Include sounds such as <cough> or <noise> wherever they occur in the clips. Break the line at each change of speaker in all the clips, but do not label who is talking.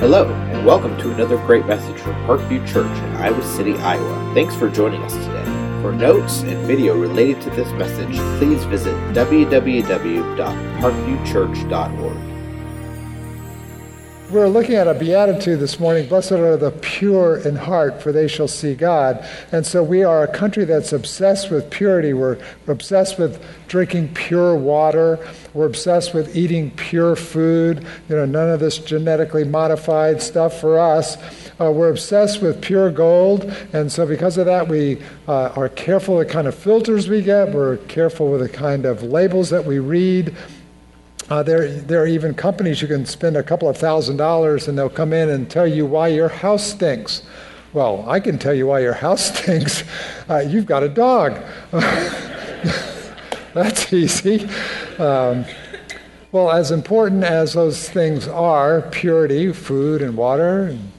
Hello, and welcome to another great message from Parkview Church in Iowa City, Iowa. Thanks for joining us today. For notes and video related to this message, please visit www.parkviewchurch.org.
We're looking at a beatitude this morning. Blessed are the pure in heart, for they shall see God. And so we are a country that's obsessed with purity. We're obsessed with drinking pure water. We're obsessed with eating pure food. You know, none of this genetically modified stuff for us. Uh, we're obsessed with pure gold. And so because of that, we uh, are careful the kind of filters we get. We're careful with the kind of labels that we read. Uh, there, there are even companies you can spend a couple of thousand dollars and they'll come in and tell you why your house stinks. Well, I can tell you why your house <laughs> stinks. Uh, you've got a dog. <laughs> That's easy. Um, well, as important as those things are purity, food and water, and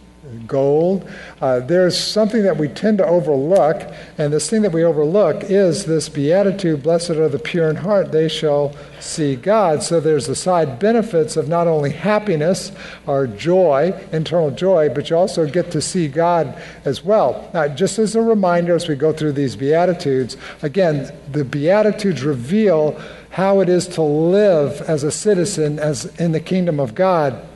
gold. Uh, there's something that we tend to overlook, and this thing that we overlook is this beatitude blessed are the pure in heart, they shall see God. So there's the side benefits of not only happiness or joy, internal joy, but you also get to see God as well. Now, just as a reminder as we go through these beatitudes, again, the beatitudes reveal how it is to live as a citizen as in the kingdom of God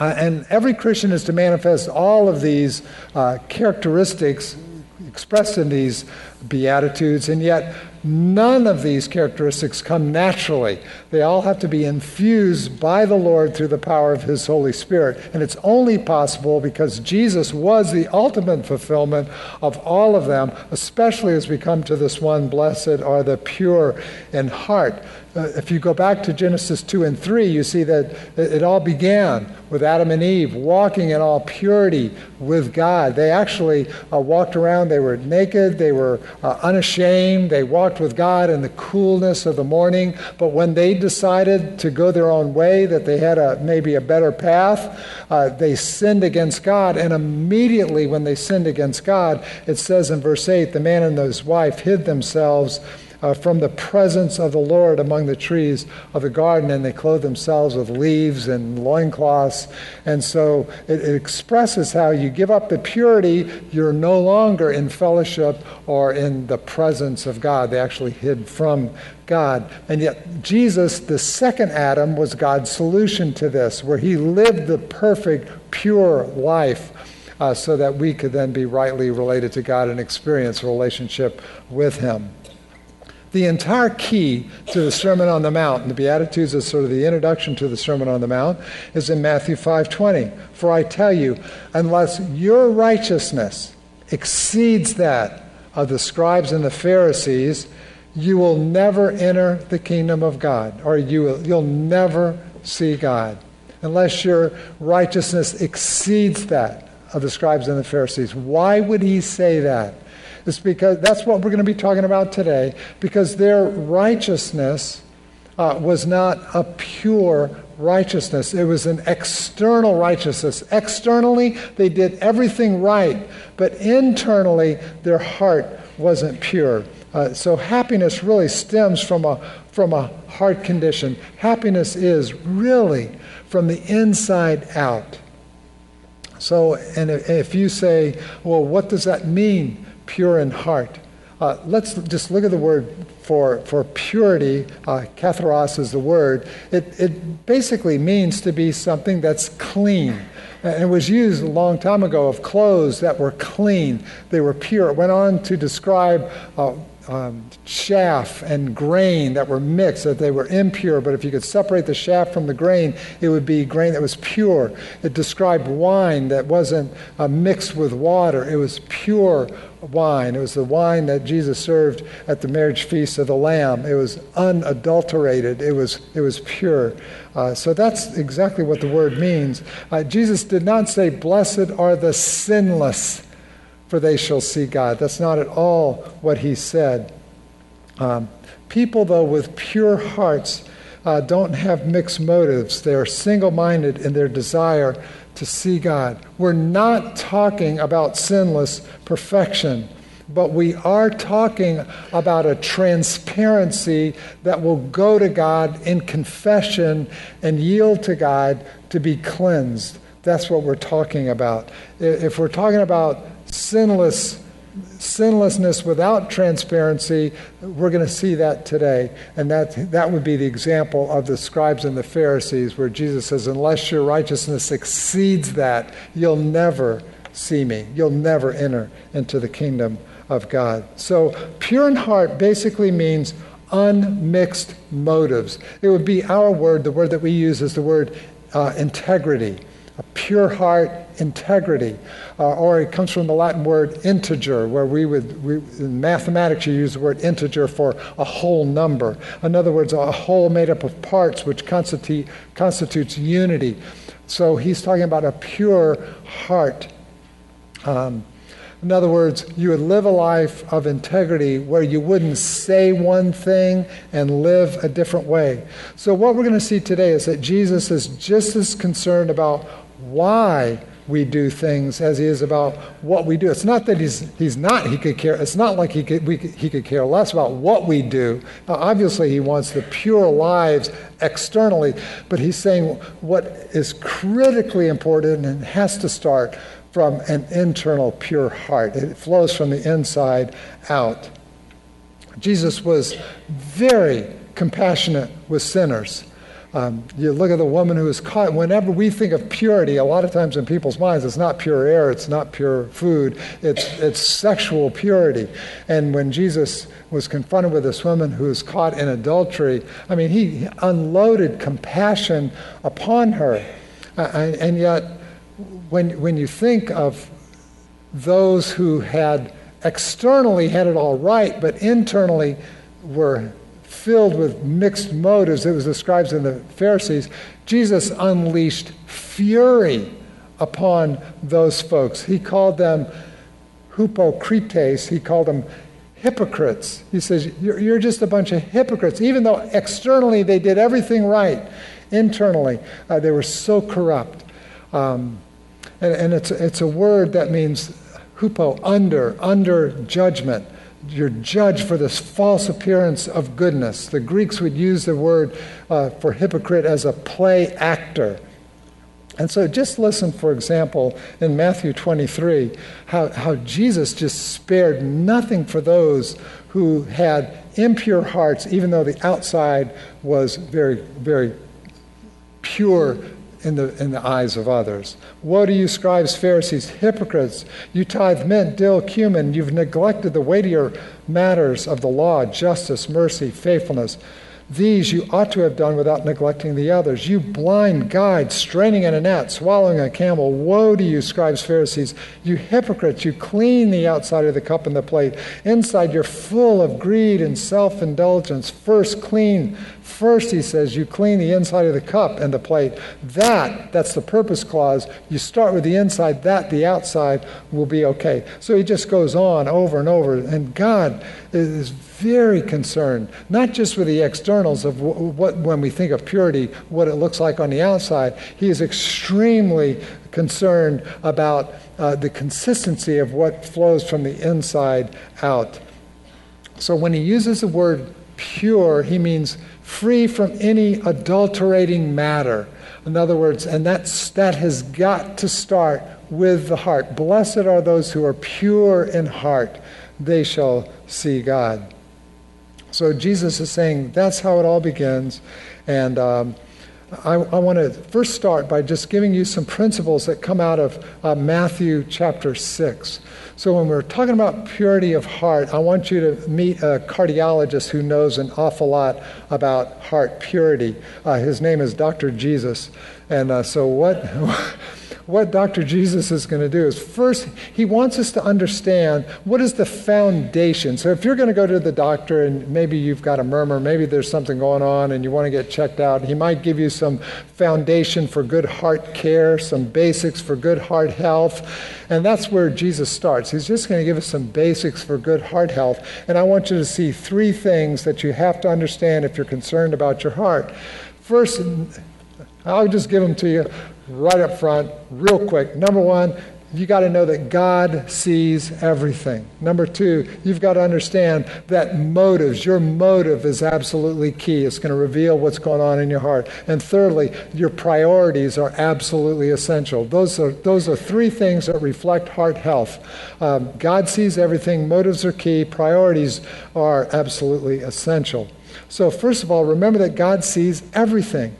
uh, and every Christian is to manifest all of these uh, characteristics expressed in these Beatitudes, and yet none of these characteristics come naturally. They all have to be infused by the Lord through the power of His Holy Spirit. And it's only possible because Jesus was the ultimate fulfillment of all of them, especially as we come to this one blessed are the pure in heart. Uh, if you go back to Genesis 2 and 3, you see that it all began with Adam and Eve walking in all purity with God. They actually uh, walked around, they were naked, they were uh, unashamed, they walked with God in the coolness of the morning. But when they decided to go their own way, that they had a, maybe a better path, uh, they sinned against God. And immediately when they sinned against God, it says in verse 8 the man and his wife hid themselves uh, from the presence of the Lord among the trees of the garden, and they clothe themselves with leaves and loincloths. And so it, it expresses how you give up the purity, you're no longer in fellowship or in the presence of God. They actually hid from God. And yet, Jesus, the second Adam, was God's solution to this, where he lived the perfect, pure life. Uh, so that we could then be rightly related to God and experience a relationship with Him. The entire key to the Sermon on the Mount, and the Beatitudes is sort of the introduction to the Sermon on the Mount, is in Matthew 5:20. For I tell you, unless your righteousness exceeds that of the scribes and the Pharisees, you will never enter the kingdom of God, or you will, you'll never see God. Unless your righteousness exceeds that of the scribes and the Pharisees. Why would he say that? It's because that's what we're going to be talking about today, because their righteousness uh, was not a pure righteousness. It was an external righteousness. Externally, they did everything right, but internally, their heart wasn't pure. Uh, so happiness really stems from a, from a heart condition. Happiness is really from the inside out. So, and if you say, well, what does that mean? Pure in heart. Uh, let's just look at the word for, for purity. Uh, katharos is the word. It, it basically means to be something that's clean. And it was used a long time ago of clothes that were clean, they were pure. It went on to describe uh, um, chaff and grain that were mixed, that they were impure, but if you could separate the chaff from the grain, it would be grain that was pure. It described wine that wasn't uh, mixed with water, it was pure wine. It was the wine that Jesus served at the marriage feast of the Lamb. It was unadulterated, it was, it was pure. Uh, so that's exactly what the word means. Uh, Jesus did not say, Blessed are the sinless for they shall see God. That's not at all what he said. Um, people, though, with pure hearts uh, don't have mixed motives. They are single minded in their desire to see God. We're not talking about sinless perfection, but we are talking about a transparency that will go to God in confession and yield to God to be cleansed. that's what we're talking about. If we're talking about sinless sinlessness without transparency, we're going to see that today. And that, that would be the example of the scribes and the Pharisees, where Jesus says, Unless your righteousness exceeds that, you'll never see me. You'll never enter into the kingdom of God. So, pure in heart basically means unmixed motives. It would be our word, the word that we use is the word uh, integrity a pure heart, integrity. Uh, or it comes from the Latin word integer, where we would, we, in mathematics, you use the word integer for a whole number. In other words, a whole made up of parts, which constitute, constitutes unity. So he's talking about a pure heart. Um, in other words, you would live a life of integrity where you wouldn't say one thing and live a different way. So, what we're going to see today is that Jesus is just as concerned about why we do things as he is about what we do. It's not that he's, he's not, he could care, it's not like he could, we, he could care less about what we do. Now, obviously, he wants the pure lives externally, but he's saying what is critically important and has to start from an internal pure heart. It flows from the inside out. Jesus was very compassionate with sinners. Um, you look at the woman who was caught. Whenever we think of purity, a lot of times in people's minds, it's not pure air, it's not pure food, it's, it's sexual purity. And when Jesus was confronted with this woman who was caught in adultery, I mean, he unloaded compassion upon her. Uh, and yet, when, when you think of those who had externally had it all right, but internally were filled with mixed motives, it was described in the Pharisees, Jesus unleashed fury upon those folks. He called them hypocrites, he called them hypocrites. He says, you're, you're, just a bunch of hypocrites. Even though externally they did everything right, internally uh, they were so corrupt. Um, and, and it's, it's a word that means hupo, under, under judgment you're judged for this false appearance of goodness. The Greeks would use the word uh, for hypocrite as a play actor. And so just listen, for example, in Matthew 23, how, how Jesus just spared nothing for those who had impure hearts, even though the outside was very, very pure in the, in the eyes of others. Woe to you, scribes, Pharisees, hypocrites! You tithe mint, dill, cumin. You've neglected the weightier matters of the law justice, mercy, faithfulness. These you ought to have done without neglecting the others. You blind guide, straining in a net, swallowing a camel. Woe to you, scribes, Pharisees, you hypocrites! You clean the outside of the cup and the plate. Inside you're full of greed and self indulgence. First clean First, he says, you clean the inside of the cup and the plate. That, that's the purpose clause. You start with the inside, that, the outside, will be okay. So he just goes on over and over. And God is very concerned, not just with the externals of what, when we think of purity, what it looks like on the outside. He is extremely concerned about uh, the consistency of what flows from the inside out. So when he uses the word pure, he means free from any adulterating matter. In other words, and that's, that has got to start with the heart. Blessed are those who are pure in heart, they shall see God. So Jesus is saying that's how it all begins. And um, I, I want to first start by just giving you some principles that come out of uh, Matthew chapter 6. So, when we're talking about purity of heart, I want you to meet a cardiologist who knows an awful lot about heart purity. Uh, his name is Dr. Jesus. And uh, so, what. <laughs> what Dr. Jesus is going to do is first, he wants us to understand what is the foundation. So, if you're going to go to the doctor and maybe you've got a murmur, maybe there's something going on and you want to get checked out, he might give you some foundation for good heart care, some basics for good heart health. And that's where Jesus starts. He's just going to give us some basics for good heart health. And I want you to see three things that you have to understand if you're concerned about your heart. First, I'll just give them to you right up front, real quick. Number one, you got to know that God sees everything. Number two, you've got to understand that motives, your motive is absolutely key. It's going to reveal what's going on in your heart. And thirdly, your priorities are absolutely essential. Those are, those are three things that reflect heart health. Um, God sees everything, motives are key, priorities are absolutely essential. So, first of all, remember that God sees everything.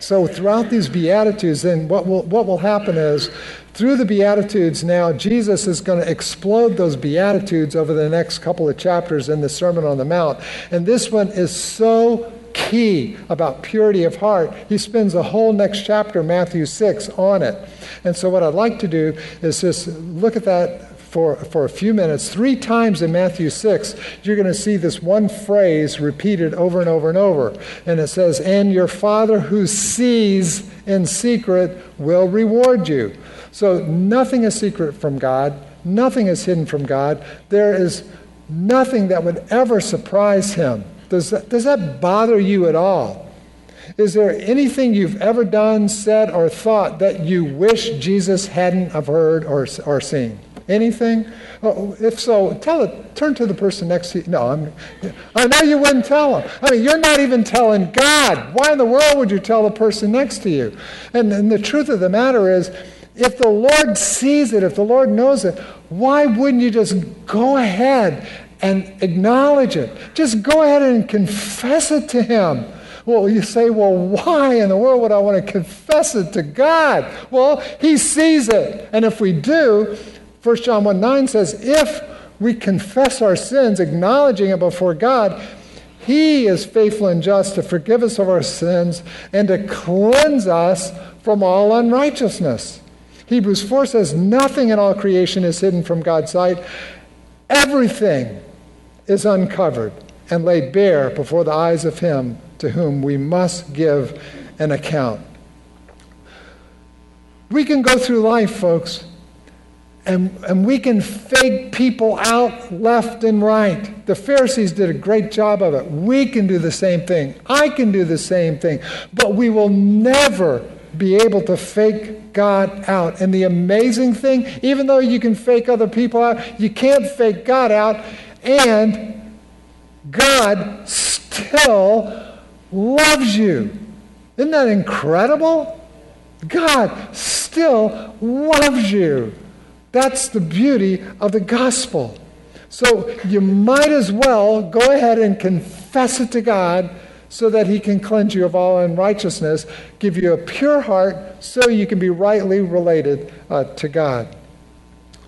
So, throughout these Beatitudes, then what will, what will happen is through the Beatitudes now, Jesus is going to explode those Beatitudes over the next couple of chapters in the Sermon on the Mount. And this one is so key about purity of heart. He spends a whole next chapter, Matthew 6, on it. And so, what I'd like to do is just look at that for, for a few minutes. Three times in Matthew 6, you're going to see this one phrase repeated over and over and over. And it says, And your Father who sees in secret will reward you. So nothing is secret from God, nothing is hidden from God. There is nothing that would ever surprise Him. Does that, does that bother you at all? Is there anything you've ever done, said, or thought that you wish Jesus hadn't have heard or, or seen? Anything? Oh, if so, tell it. Turn to the person next to you. No, I'm, I know you wouldn't tell them. I mean, you're not even telling God. Why in the world would you tell the person next to you? And, and the truth of the matter is, if the Lord sees it, if the Lord knows it, why wouldn't you just go ahead and acknowledge it? Just go ahead and confess it to Him. Well, you say, well, why in the world would I want to confess it to God? Well, He sees it. And if we do, 1 John 1 9 says, If we confess our sins, acknowledging it before God, He is faithful and just to forgive us of our sins and to cleanse us from all unrighteousness. Hebrews 4 says, Nothing in all creation is hidden from God's sight. Everything is uncovered and laid bare before the eyes of Him to whom we must give an account. We can go through life, folks, and, and we can fake people out left and right. The Pharisees did a great job of it. We can do the same thing. I can do the same thing. But we will never be able to fake God out. And the amazing thing, even though you can fake other people out, you can't fake God out. And God still loves you. Isn't that incredible? God still loves you. That's the beauty of the gospel. So you might as well go ahead and confess it to God so that He can cleanse you of all unrighteousness, give you a pure heart so you can be rightly related uh, to God.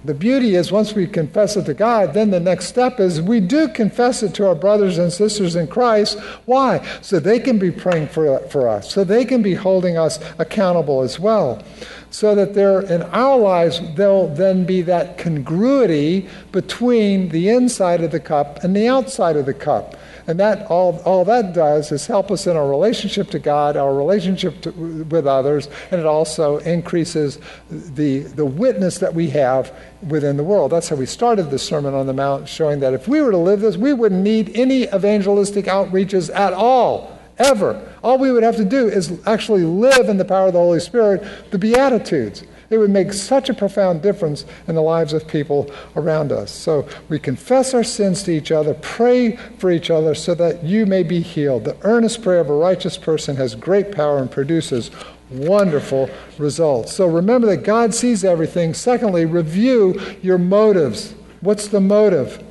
The beauty is once we confess it to God, then the next step is we do confess it to our brothers and sisters in Christ. Why? So they can be praying for, for us, so they can be holding us accountable as well so that there in our lives there'll then be that congruity between the inside of the cup and the outside of the cup and that all, all that does is help us in our relationship to god our relationship to, with others and it also increases the, the witness that we have within the world that's how we started the sermon on the mount showing that if we were to live this we wouldn't need any evangelistic outreaches at all ever. All we would have to do is actually live in the power of the Holy Spirit, the Beatitudes. It would make such a profound difference in the lives of people around us. So we confess our sins to each other, pray for each other so that you may be healed. The earnest prayer of a righteous person has great power and produces wonderful results. So remember that God sees everything. Secondly, review your motives. What's the motive?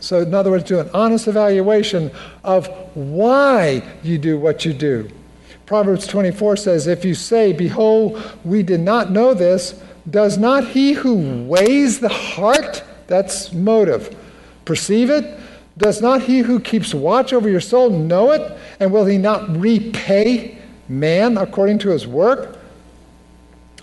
So, in other words, do an honest evaluation of why you do what you do. Proverbs 24 says, If you say, Behold, we did not know this, does not he who weighs the heart, that's motive, perceive it? Does not he who keeps watch over your soul know it? And will he not repay man according to his work?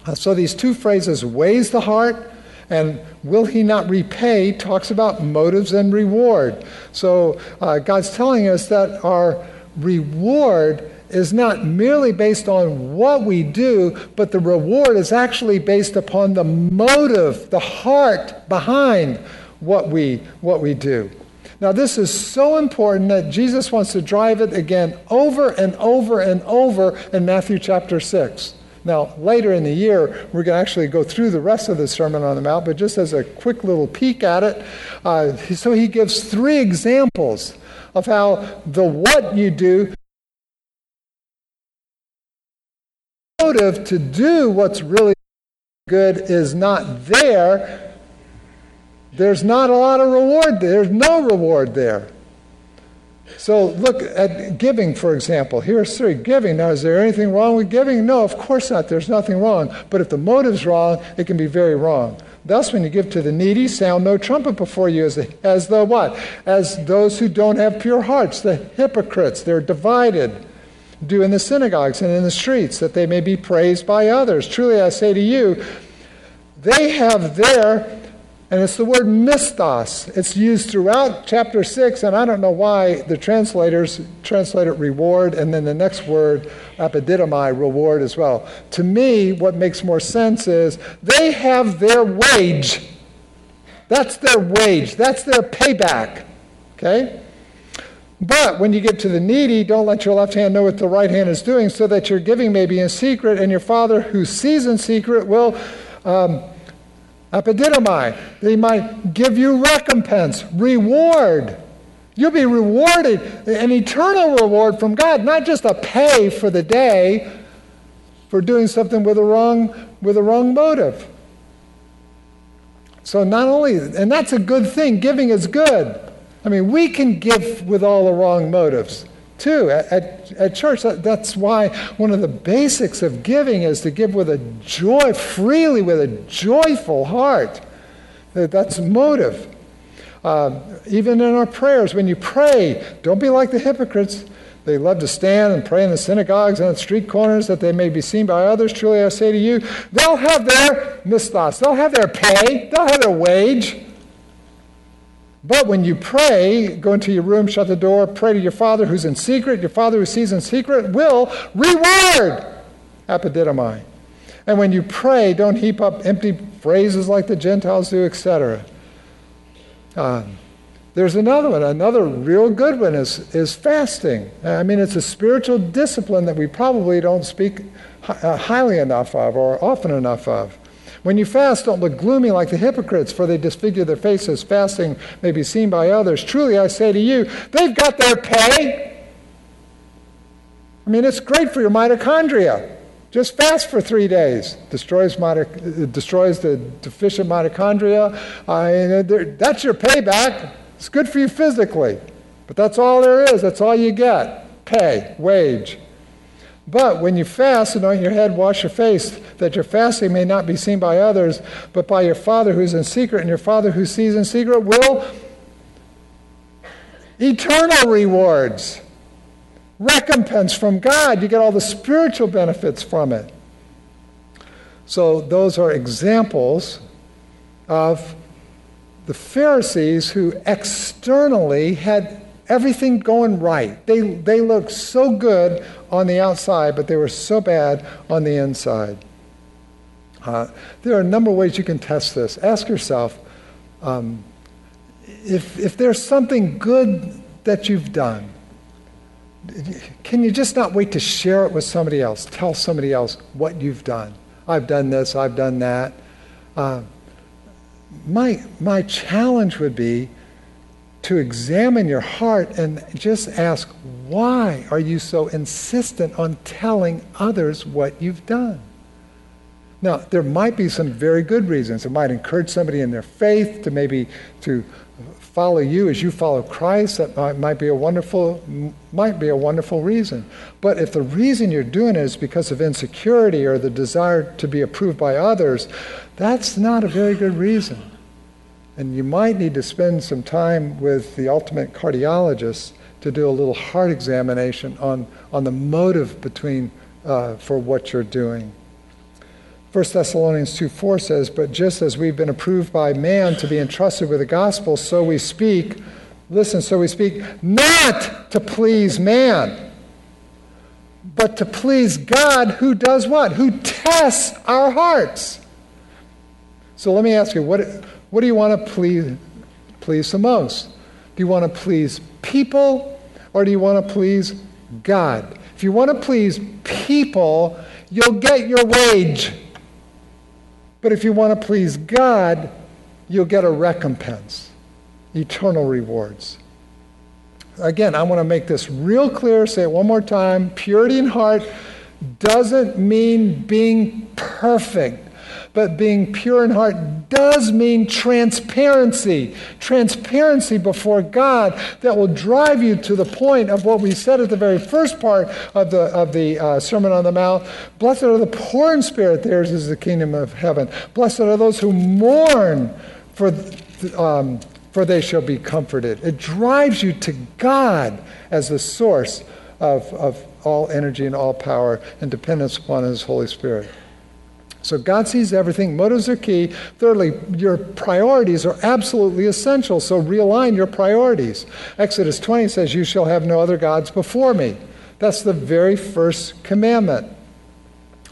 Uh, so these two phrases, weighs the heart and will he not repay talks about motives and reward. So uh, God's telling us that our reward is not merely based on what we do, but the reward is actually based upon the motive, the heart behind what we, what we do. Now, this is so important that Jesus wants to drive it again over and over and over in Matthew chapter 6. Now, later in the year, we're going to actually go through the rest of the Sermon on the Mount, but just as a quick little peek at it, uh, so he gives three examples of how the what you do motive to do what's really good is not there, there's not a lot of reward there. There's no reward there. So look at giving, for example. Here's three giving. Now, is there anything wrong with giving? No, of course not. There's nothing wrong. But if the motive's wrong, it can be very wrong. Thus, when you give to the needy, sound no trumpet before you as the, as the what? As those who don't have pure hearts, the hypocrites. They're divided. Do in the synagogues and in the streets, that they may be praised by others. Truly, I say to you, they have their, and it's the word misthos. It's used throughout chapter 6, and I don't know why the translators translate it reward, and then the next word, apodidomai, reward as well. To me, what makes more sense is they have their wage. That's their wage. That's their payback. Okay? But when you get to the needy, don't let your left hand know what the right hand is doing, so that your giving may be in secret, and your Father who sees in secret will. Um, Apodidomai. They might give you recompense, reward. You'll be rewarded, an eternal reward from God, not just a pay for the day for doing something with a wrong, with a wrong motive. So not only, and that's a good thing, giving is good. I mean, we can give with all the wrong motives too at, at, at, church. That, that's why one of the basics of giving is to give with a joy, freely, with a joyful heart. That's motive. Uh, even in our prayers, when you pray, don't be like the hypocrites. They love to stand and pray in the synagogues and on street corners that they may be seen by others. Truly, I say to you, they'll have their misthos, they'll have their pay, they'll have their wage. But when you pray, go into your room, shut the door, pray to your Father who's in secret. Your Father who sees in secret will reward. Apodidomai. And when you pray, don't heap up empty phrases like the Gentiles do, etc. Uh, there's another one. Another real good one is, is fasting. I mean, it's a spiritual discipline that we probably don't speak uh, highly enough of or often enough of. When you fast, don't look gloomy like the hypocrites, for they disfigure their faces. Fasting may be seen by others. Truly, I say to you, they've got their pay. I mean, it's great for your mitochondria. Just fast for three days. Destroys, destroys the deficient mitochondria. Uh, that's your payback. It's good for you physically. But that's all there is. That's all you get. Pay, wage. But when you fast, anoint your head, wash your face, that your fasting may not be seen by others, but by your Father who's in secret, and your Father who sees in secret will eternal rewards, recompense from God. You get all the spiritual benefits from it. So, those are examples of the Pharisees who externally had everything going right. They, they looked so good on the outside, but they were so bad on the inside. Uh, there are a number of ways you can test this. Ask yourself um, if, if there's something good that you've done, can you just not wait to share it with somebody else? Tell somebody else what you've done. I've done this, I've done that. Uh, my, my challenge would be to examine your heart and just ask, why are you so insistent on telling others what you've done? Now, there might be some very good reasons. It might encourage somebody in their faith to maybe to follow you as you follow Christ. That might, might be a wonderful might be a wonderful reason. But if the reason you're doing it is because of insecurity or the desire to be approved by others, that's not a very good reason. And you might need to spend some time with the ultimate cardiologist to do a little heart examination on, on the motive between uh, for what you're doing. 1 Thessalonians 2 4 says, But just as we've been approved by man to be entrusted with the gospel, so we speak. Listen, so we speak not to please man, but to please God who does what? Who tests our hearts. So let me ask you, what, what do you want to please, please the most? Do you want to please people or do you want to please God? If you want to please people, you'll get your wage. But if you want to please God, you'll get a recompense, eternal rewards. Again, I want to make this real clear, say it one more time. Purity in heart doesn't mean being perfect. But being pure in heart does mean transparency. Transparency before God that will drive you to the point of what we said at the very first part of the, of the uh, Sermon on the Mount. Blessed are the poor in spirit, theirs is the kingdom of heaven. Blessed are those who mourn, for, um, for they shall be comforted. It drives you to God as the source of, of all energy and all power and dependence upon His Holy Spirit. So God sees everything. Motives are key. Thirdly, your priorities are absolutely essential. So realign your priorities. Exodus 20 says, You shall have no other gods before me. That's the very first commandment.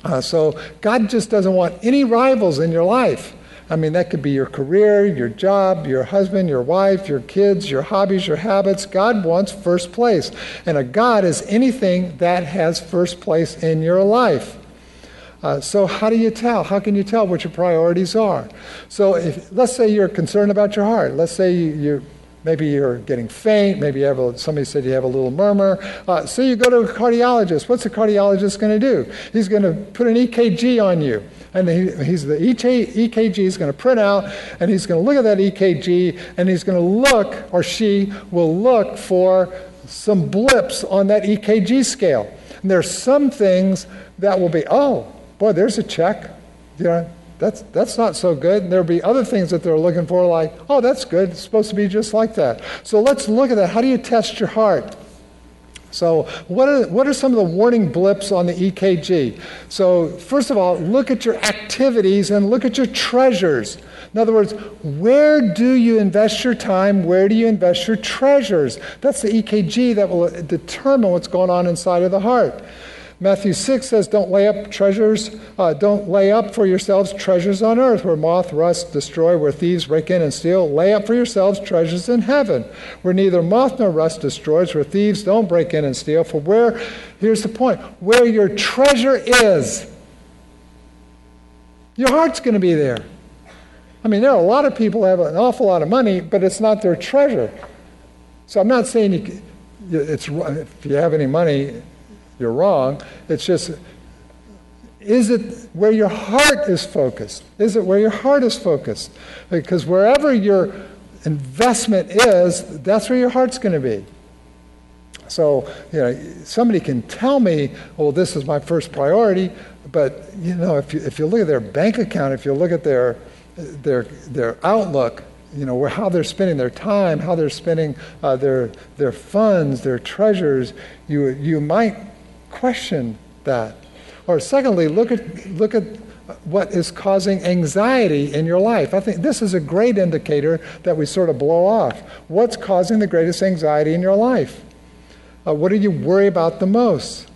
Uh, so God just doesn't want any rivals in your life. I mean, that could be your career, your job, your husband, your wife, your kids, your hobbies, your habits. God wants first place. And a God is anything that has first place in your life. Uh, so how do you tell? How can you tell what your priorities are? So if, let's say you're concerned about your heart. Let's say you, you maybe you're getting faint. Maybe you have a, somebody said you have a little murmur. Uh, so you go to a cardiologist. What's the cardiologist going to do? He's going to put an EKG on you. And he, he's the EKG is going to print out, and he's going to look at that EKG, and he's going to look, or she will look for some blips on that EKG scale. And there's some things that will be, oh, boy, there's a check. You know, that's, that's not so good. And there'll be other things that they're looking for, like, oh, that's good. It's supposed to be just like that. So let's look at that. How do you test your heart? So, what are, what are some of the warning blips on the EKG? So, first of all, look at your activities and look at your treasures. In other words, where do you invest your time? Where do you invest your treasures? That's the EKG that will determine what's going on inside of the heart. Matthew 6 says, Don't lay up treasures, uh, don't lay up for yourselves treasures on earth where moth, rust, destroy, where thieves break in and steal. Lay up for yourselves treasures in heaven where neither moth nor rust destroys, where thieves don't break in and steal. For where, here's the point, where your treasure is, your heart's going to be there. I mean, there are a lot of people have an awful lot of money, but it's not their treasure. So I'm not saying you, it's, if you have any money, you're wrong. It's just, is it where your heart is focused? Is it where your heart is focused? Because wherever your investment is, that's where your heart's going to be. So, you know, somebody can tell me, well, this is my first priority, but, you know, if you, if you look at their bank account, if you look at their, their, their outlook, you know, how they're spending their time, how they're spending uh, their, their funds, their treasures, you, you might question that. Or secondly, look at, look at what is causing anxiety in your life. I think this is a great indicator that we sort of blow off. What's causing the greatest anxiety in your life? Uh, what do you worry about the most?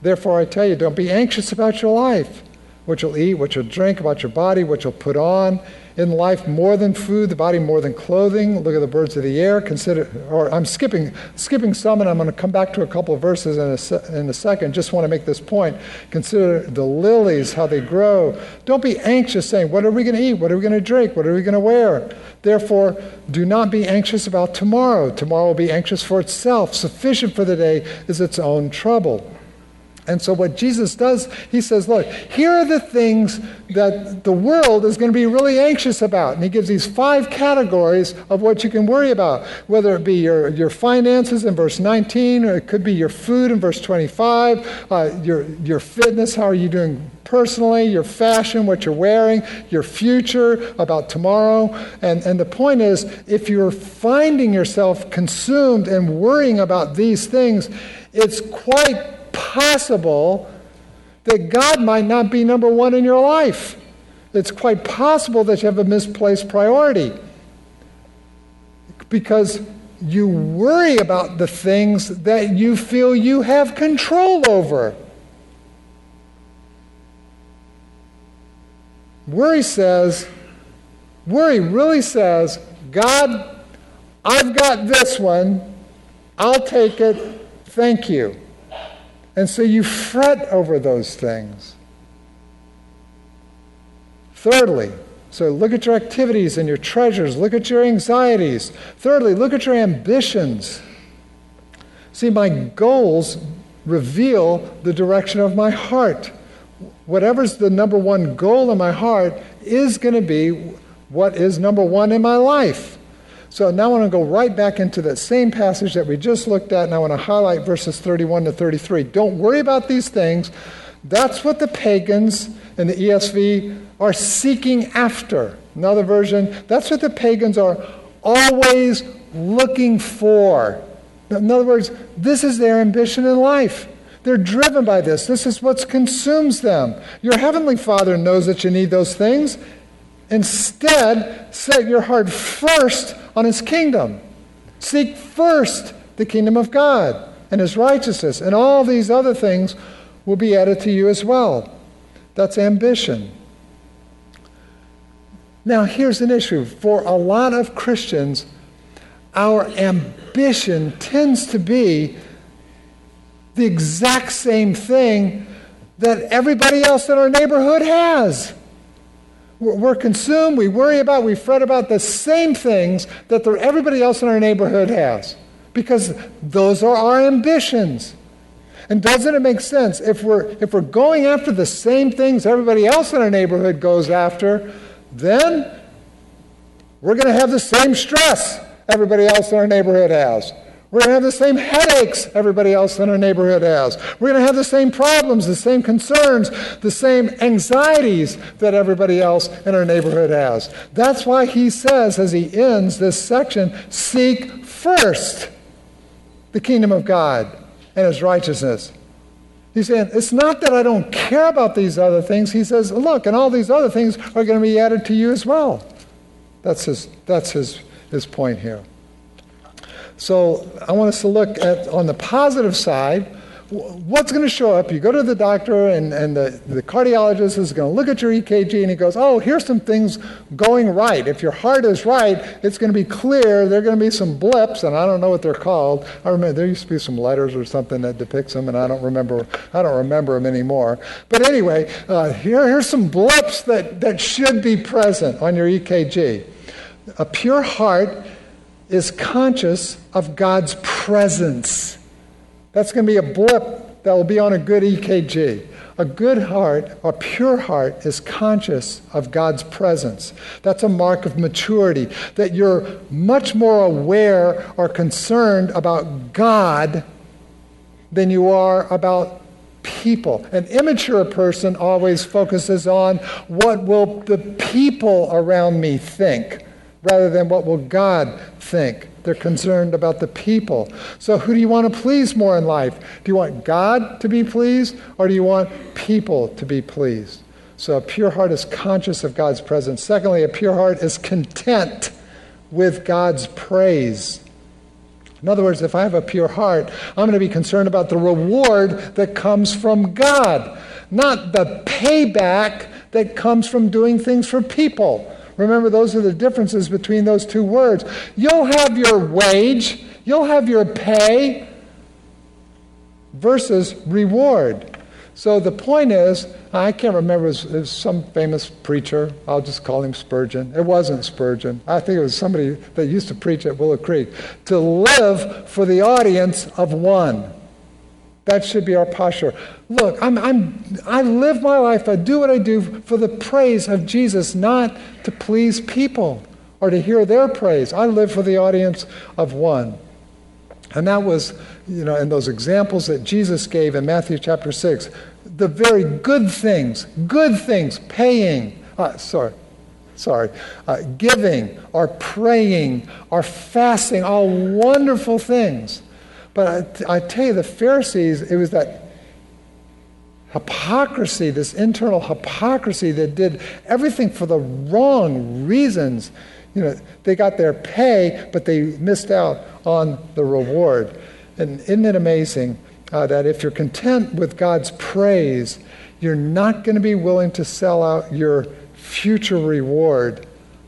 Therefore, I tell you, don't be anxious about your life, what you'll eat, what you'll drink, about your body, what you'll put on in life more than food, the body more than clothing. Look at the birds of the air. Consider, or I'm skipping, skipping some, and I'm going to come back to a couple of verses in a, in a second. Just want to make this point. Consider the lilies, how they grow. Don't be anxious, saying, "What are we going to eat? What are we going to drink? What are we going to wear?" Therefore, do not be anxious about tomorrow. Tomorrow will be anxious for itself. Sufficient for the day is its own trouble. And so, what Jesus does, he says, Look, here are the things that the world is going to be really anxious about. And he gives these five categories of what you can worry about, whether it be your, your finances in verse 19, or it could be your food in verse 25, uh, your, your fitness, how are you doing personally, your fashion, what you're wearing, your future, about tomorrow. And, and the point is, if you're finding yourself consumed and worrying about these things, it's quite possible that God might not be number one in your life. It's quite possible that you have a misplaced priority because you worry about the things that you feel you have control over. Worry says, worry really says, God, I've got this one. I'll take it. Thank you. And so you fret over those things. Thirdly, so look at your activities and your treasures. Look at your anxieties. Thirdly, look at your ambitions. See, my goals reveal the direction of my heart. Whatever's the number one goal in my heart is going to be what is number one in my life. So now I want to go right back into that same passage that we just looked at, and I want to highlight verses 31 to 33. Don't worry about these things. That's what the pagans in the ESV are seeking after. Another version, that's what the pagans are always looking for. In other words, this is their ambition in life. They're driven by this. This is what consumes them. Your heavenly Father knows that you need those things. Instead, set your heart first on his kingdom. Seek first the kingdom of God and his righteousness, and all these other things will be added to you as well. That's ambition. Now, here's an issue. For a lot of Christians, our ambition tends to be the exact same thing that everybody else in our neighborhood has. We're consumed, we worry about, we fret about the same things that everybody else in our neighborhood has because those are our ambitions. And doesn't it make sense if we're, if we're going after the same things everybody else in our neighborhood goes after, then we're going to have the same stress everybody else in our neighborhood has. We're going to have the same headaches everybody else in our neighborhood has. We're going to have the same problems, the same concerns, the same anxieties that everybody else in our neighborhood has. That's why he says, as he ends this section, seek first the kingdom of God and his righteousness. He's saying, it's not that I don't care about these other things. He says, look, and all these other things are going to be added to you as well. That's his, that's his, his point here. So I want us to look at on the positive side what's going to show up? You go to the doctor, and, and the, the cardiologist is going to look at your EKG, and he goes, Oh, here's some things going right. If your heart is right, it's going to be clear. There are going to be some blips, and I don't know what they're called. I remember there used to be some letters or something that depicts them, and I don't remember. I don't remember them anymore. But anyway, uh, here, here's some blips that, that should be present on your EKG. A pure heart is conscious of God's presence. That's going to be a blip that will be on a good EKG. A good heart, a pure heart, is conscious of God's presence. That's a mark of maturity, that you're much more aware or concerned about God than you are about people. An immature person always focuses on what will the people around me think rather than what will God think. They're concerned about the people. So, who do you want to please more in life? Do you want God to be pleased or do you want people to be pleased? So, a pure heart is conscious of God's presence. Secondly, a pure heart is content with God's praise. In other words, if I have a pure heart, I'm going to be concerned about the reward that comes from God, not the payback that comes from doing things for people. Remember, those are the differences between those two words. You'll have your wage, you'll have your pay versus reward. So the point is, I can't remember, it was, it was, some famous preacher. I'll just call him Spurgeon. It wasn't Spurgeon. I think it was somebody that used to preach at Willow Creek. To live for the audience of one. That should be our posture. Look, I'm, I'm, I live my life, I do what I do for the praise of Jesus, not to please people or to hear their praise. I live for the audience of one. And that was, you know, in those examples that Jesus gave in Matthew chapter 6, the very good things, good things, paying, uh, sorry, sorry, uh, giving or praying or fasting, all wonderful things. But I, I tell you, the Pharisees, it was that hypocrisy, this internal hypocrisy that did everything for the wrong reasons. You know, they got their pay, but they missed out on the reward. And isn't it amazing uh, that if you're content with God's praise, you're not going to be willing to sell out your future reward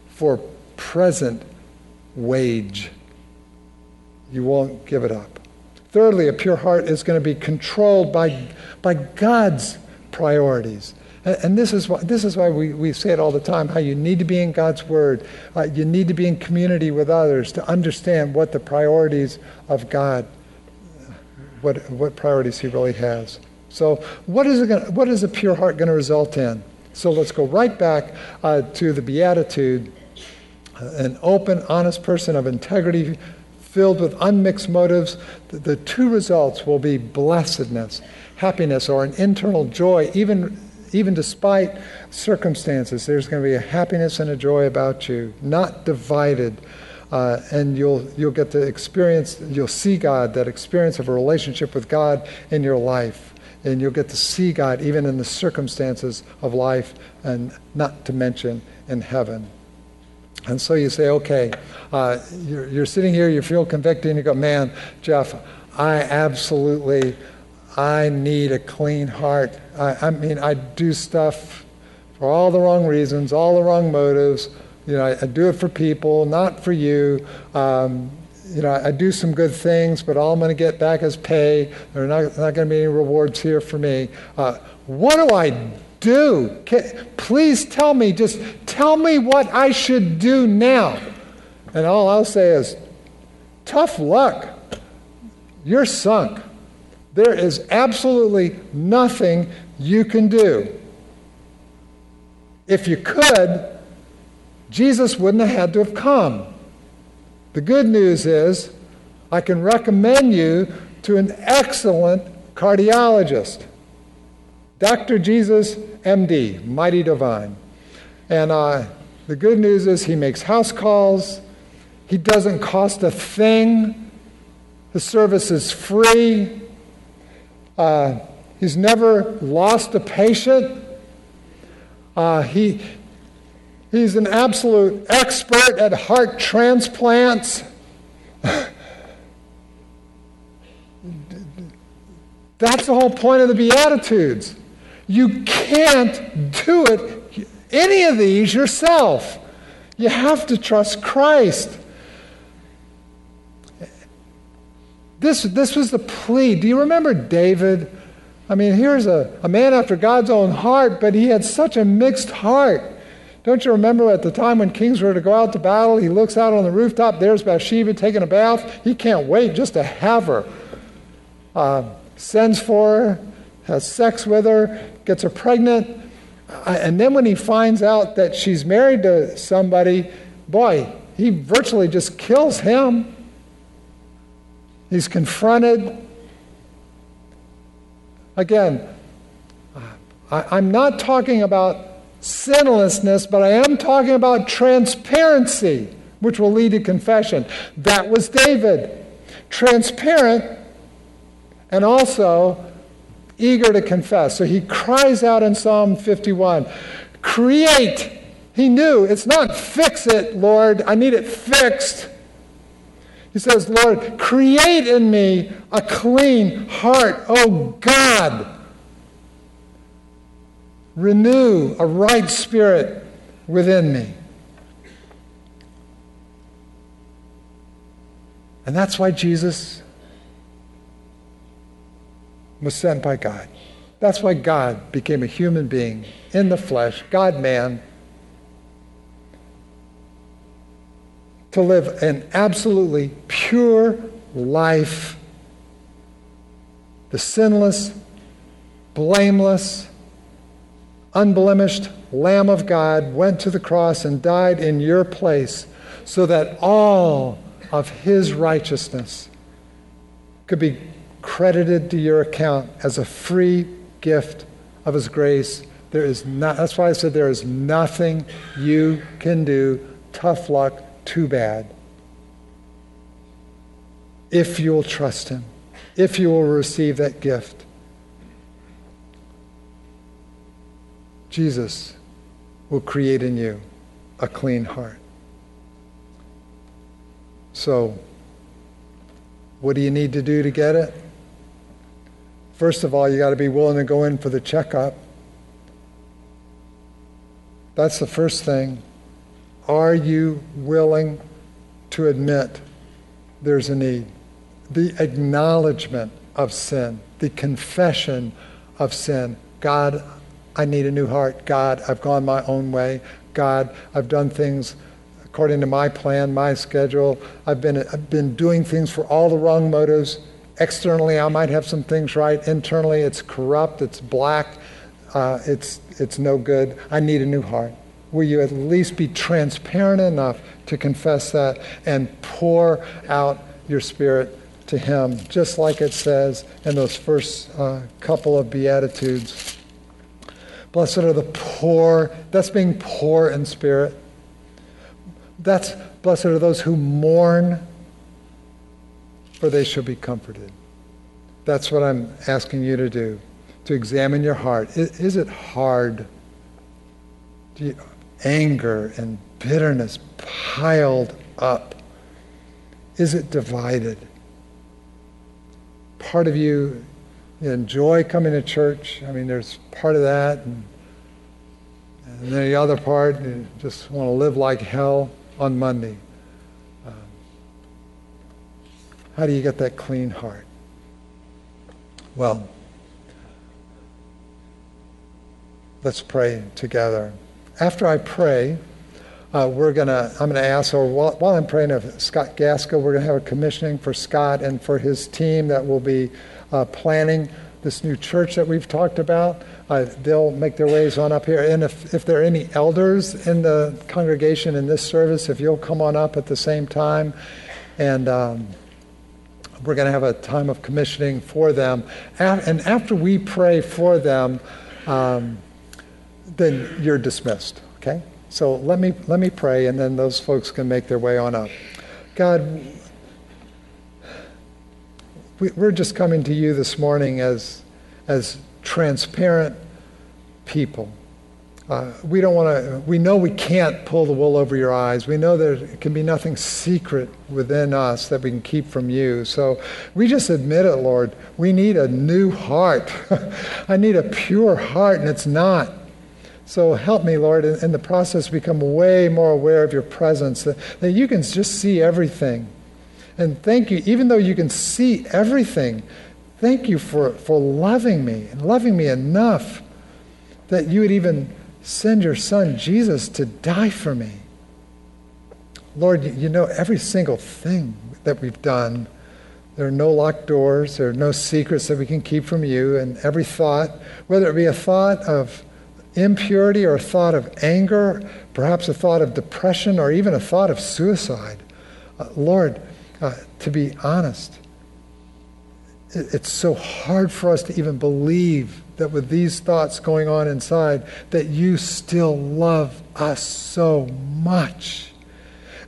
for present wage? You won't give it up. Thirdly, a pure heart is going to be controlled by, by God's priorities. And this is why, this is why we, we say it all the time how you need to be in God's Word. Uh, you need to be in community with others to understand what the priorities of God, what, what priorities He really has. So, what is, it gonna, what is a pure heart going to result in? So, let's go right back uh, to the Beatitude. An open, honest person of integrity, filled with unmixed motives. The, two results will be blessedness, happiness, or an internal joy, even even despite circumstances, there's going to be a happiness and a joy about you, not divided. Uh, and you'll, you'll get to experience, you'll see God, that experience of a relationship with God in your life. And you'll get to see God even in the circumstances of life, and not to mention in heaven. And so you say, okay, uh, you're, you're sitting here, you feel convicted, and you go, man, Jeff, I absolutely I need a clean heart. I, I, mean, I do stuff for all the wrong reasons, all the wrong motives. You know, I, I do it for people, not for you. Um, you know, I do some good things, but all I'm going to get back is pay. There are not, not going to be any rewards here for me. Uh, what do I do? Can, please tell me, just tell me what I should do now. And all I'll say is, tough luck. You're sunk. There is absolutely nothing you can do. If you could, Jesus wouldn't have had to have come. The good news is, I can recommend you to an excellent cardiologist, Dr. Jesus, MD, mighty divine. And uh, the good news is, he makes house calls, he doesn't cost a thing, the service is free. Uh, he's never lost a patient. Uh, he, he's an absolute expert at heart transplants. <laughs> That's the whole point of the Beatitudes. You can't do it, any of these yourself. You have to trust Christ. This, this was the plea. Do you remember David? I mean, here's a, a man after God's own heart, but he had such a mixed heart. Don't you remember at the time when kings were to go out to battle, he looks out on the rooftop, there's Bathsheba taking a bath. He can't wait just to have her. Uh, sends for her, has sex with her, gets her pregnant. And then when he finds out that she's married to somebody, boy, he virtually just kills him. He's confronted. Again, I, am not talking about sinlessness, but I am talking about transparency, which will lead to confession. That was David. Transparent and also eager to confess. So he cries out in Psalm 51 Create. He knew it's not fix it, Lord. I need it fixed. He says, Lord, create in me a clean heart, oh God. Renew a right spirit within me. And that's why Jesus was sent by God. That's why God became a human being in the flesh, God man, to live an absolutely pure life, the sinless, blameless, unblemished Lamb of God went to the cross and died in your place so that all of his righteousness could be credited to your account as a free gift of his grace. There is not, that's why I said there is nothing you can do. Tough luck too bad. If you'll trust Him, if you will receive that gift. Jesus will create in you a clean heart. So, what do you need to do to get it? First of all, you got to be willing to go in for the checkup. That's the first thing. Are you willing to admit there's a need? The acknowledgement of sin, the confession of sin. God, I need a new heart. God, I've gone my own way. God, I've done things according to my plan, my schedule. I've been, I've been doing things for all the wrong motives. Externally, I might have some things right. Internally, it's corrupt, it's black, uh, it's, it's no good. I need a new heart. Will you at least be transparent enough to confess that and pour out your spirit to Him, just like it says in those first uh, couple of Beatitudes? Blessed are the poor. That's being poor in spirit. That's blessed are those who mourn, for they shall be comforted. That's what I'm asking you to do, to examine your heart. Is, is it hard? You, anger and bitterness piled up? Is it divided? Part of you, you enjoy coming to church. I mean, there's part of that. And, and then the other part, you just want to live like hell on Monday. How do you get that clean heart? Well, let's pray together. After I pray, uh, we're gonna. I'm gonna ask, or while, while, I'm praying of Scott Gaskell, we're gonna have a commissioning for Scott and for his team that will be uh, planning this new church that we've talked about. Uh, they'll make their ways on up here. And if, if there are any elders in the congregation in this service, if you'll come on up at the same time. And um, we're going to have a time of commissioning for them. And after we pray for them, um, then you're dismissed, okay? So let me, let me pray, and then those folks can make their way on up. God, we, we're just coming to you this morning as, as transparent people. Uh, we don't want to, we know we can't pull the wool over your eyes. We know there can be nothing secret within us that we can keep from you. So we just admit it, Lord. We need a new heart. <laughs> I need a pure heart, and it's not. So help me, Lord, in, in the process, become way more aware of your presence, that, that you can just see everything. And thank you, even though you can see everything, thank you for, for loving me and loving me enough that you would even send your son Jesus to die for me. Lord, you know every single thing that we've done. There are no locked doors, there are no secrets that we can keep from you, and every thought, whether it be a thought of impurity or a thought of anger, perhaps a thought of depression, or even a thought of suicide. Uh, Lord, uh, to be honest, it, it's so hard for us to even believe that with these thoughts going on inside, that you still love us so much.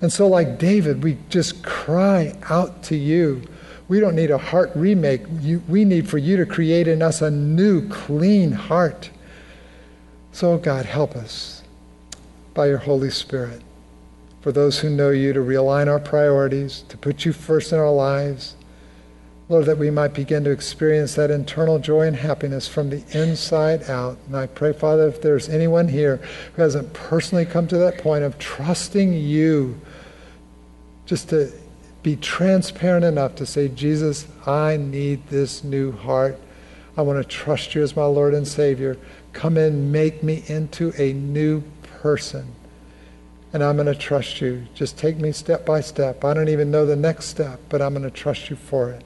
And so, like David, we just cry out to you. We don't need a heart remake. You, we need for you to create in us a new, clean heart. So, God, help us by your Holy Spirit. For those who know you, to realign our priorities, to put you first in our lives, Lord, that we might begin to experience that internal joy and happiness from the inside out. And I pray, Father, if there's anyone here who hasn't personally come to that point of trusting you, just to be transparent enough to say, Jesus, I need this new heart. I want to trust you as my Lord and Savior. Come in, make me into a new person. And I'm going to trust you. Just take me step by step. I don't even know the next step, but I'm going to trust you for it.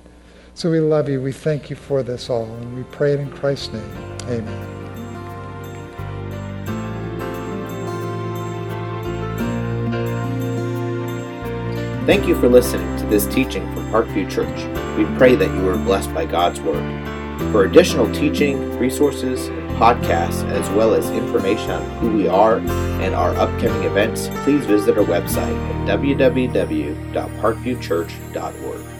So we love you. We thank you for this all. And we pray it in Christ's name. Amen.
Thank you for listening to this teaching from Parkview Church. We pray that you are blessed by God's Word. For additional teaching, resources, podcasts, as well as information on who we are and our upcoming events, please visit our website at www.parkviewchurch.org.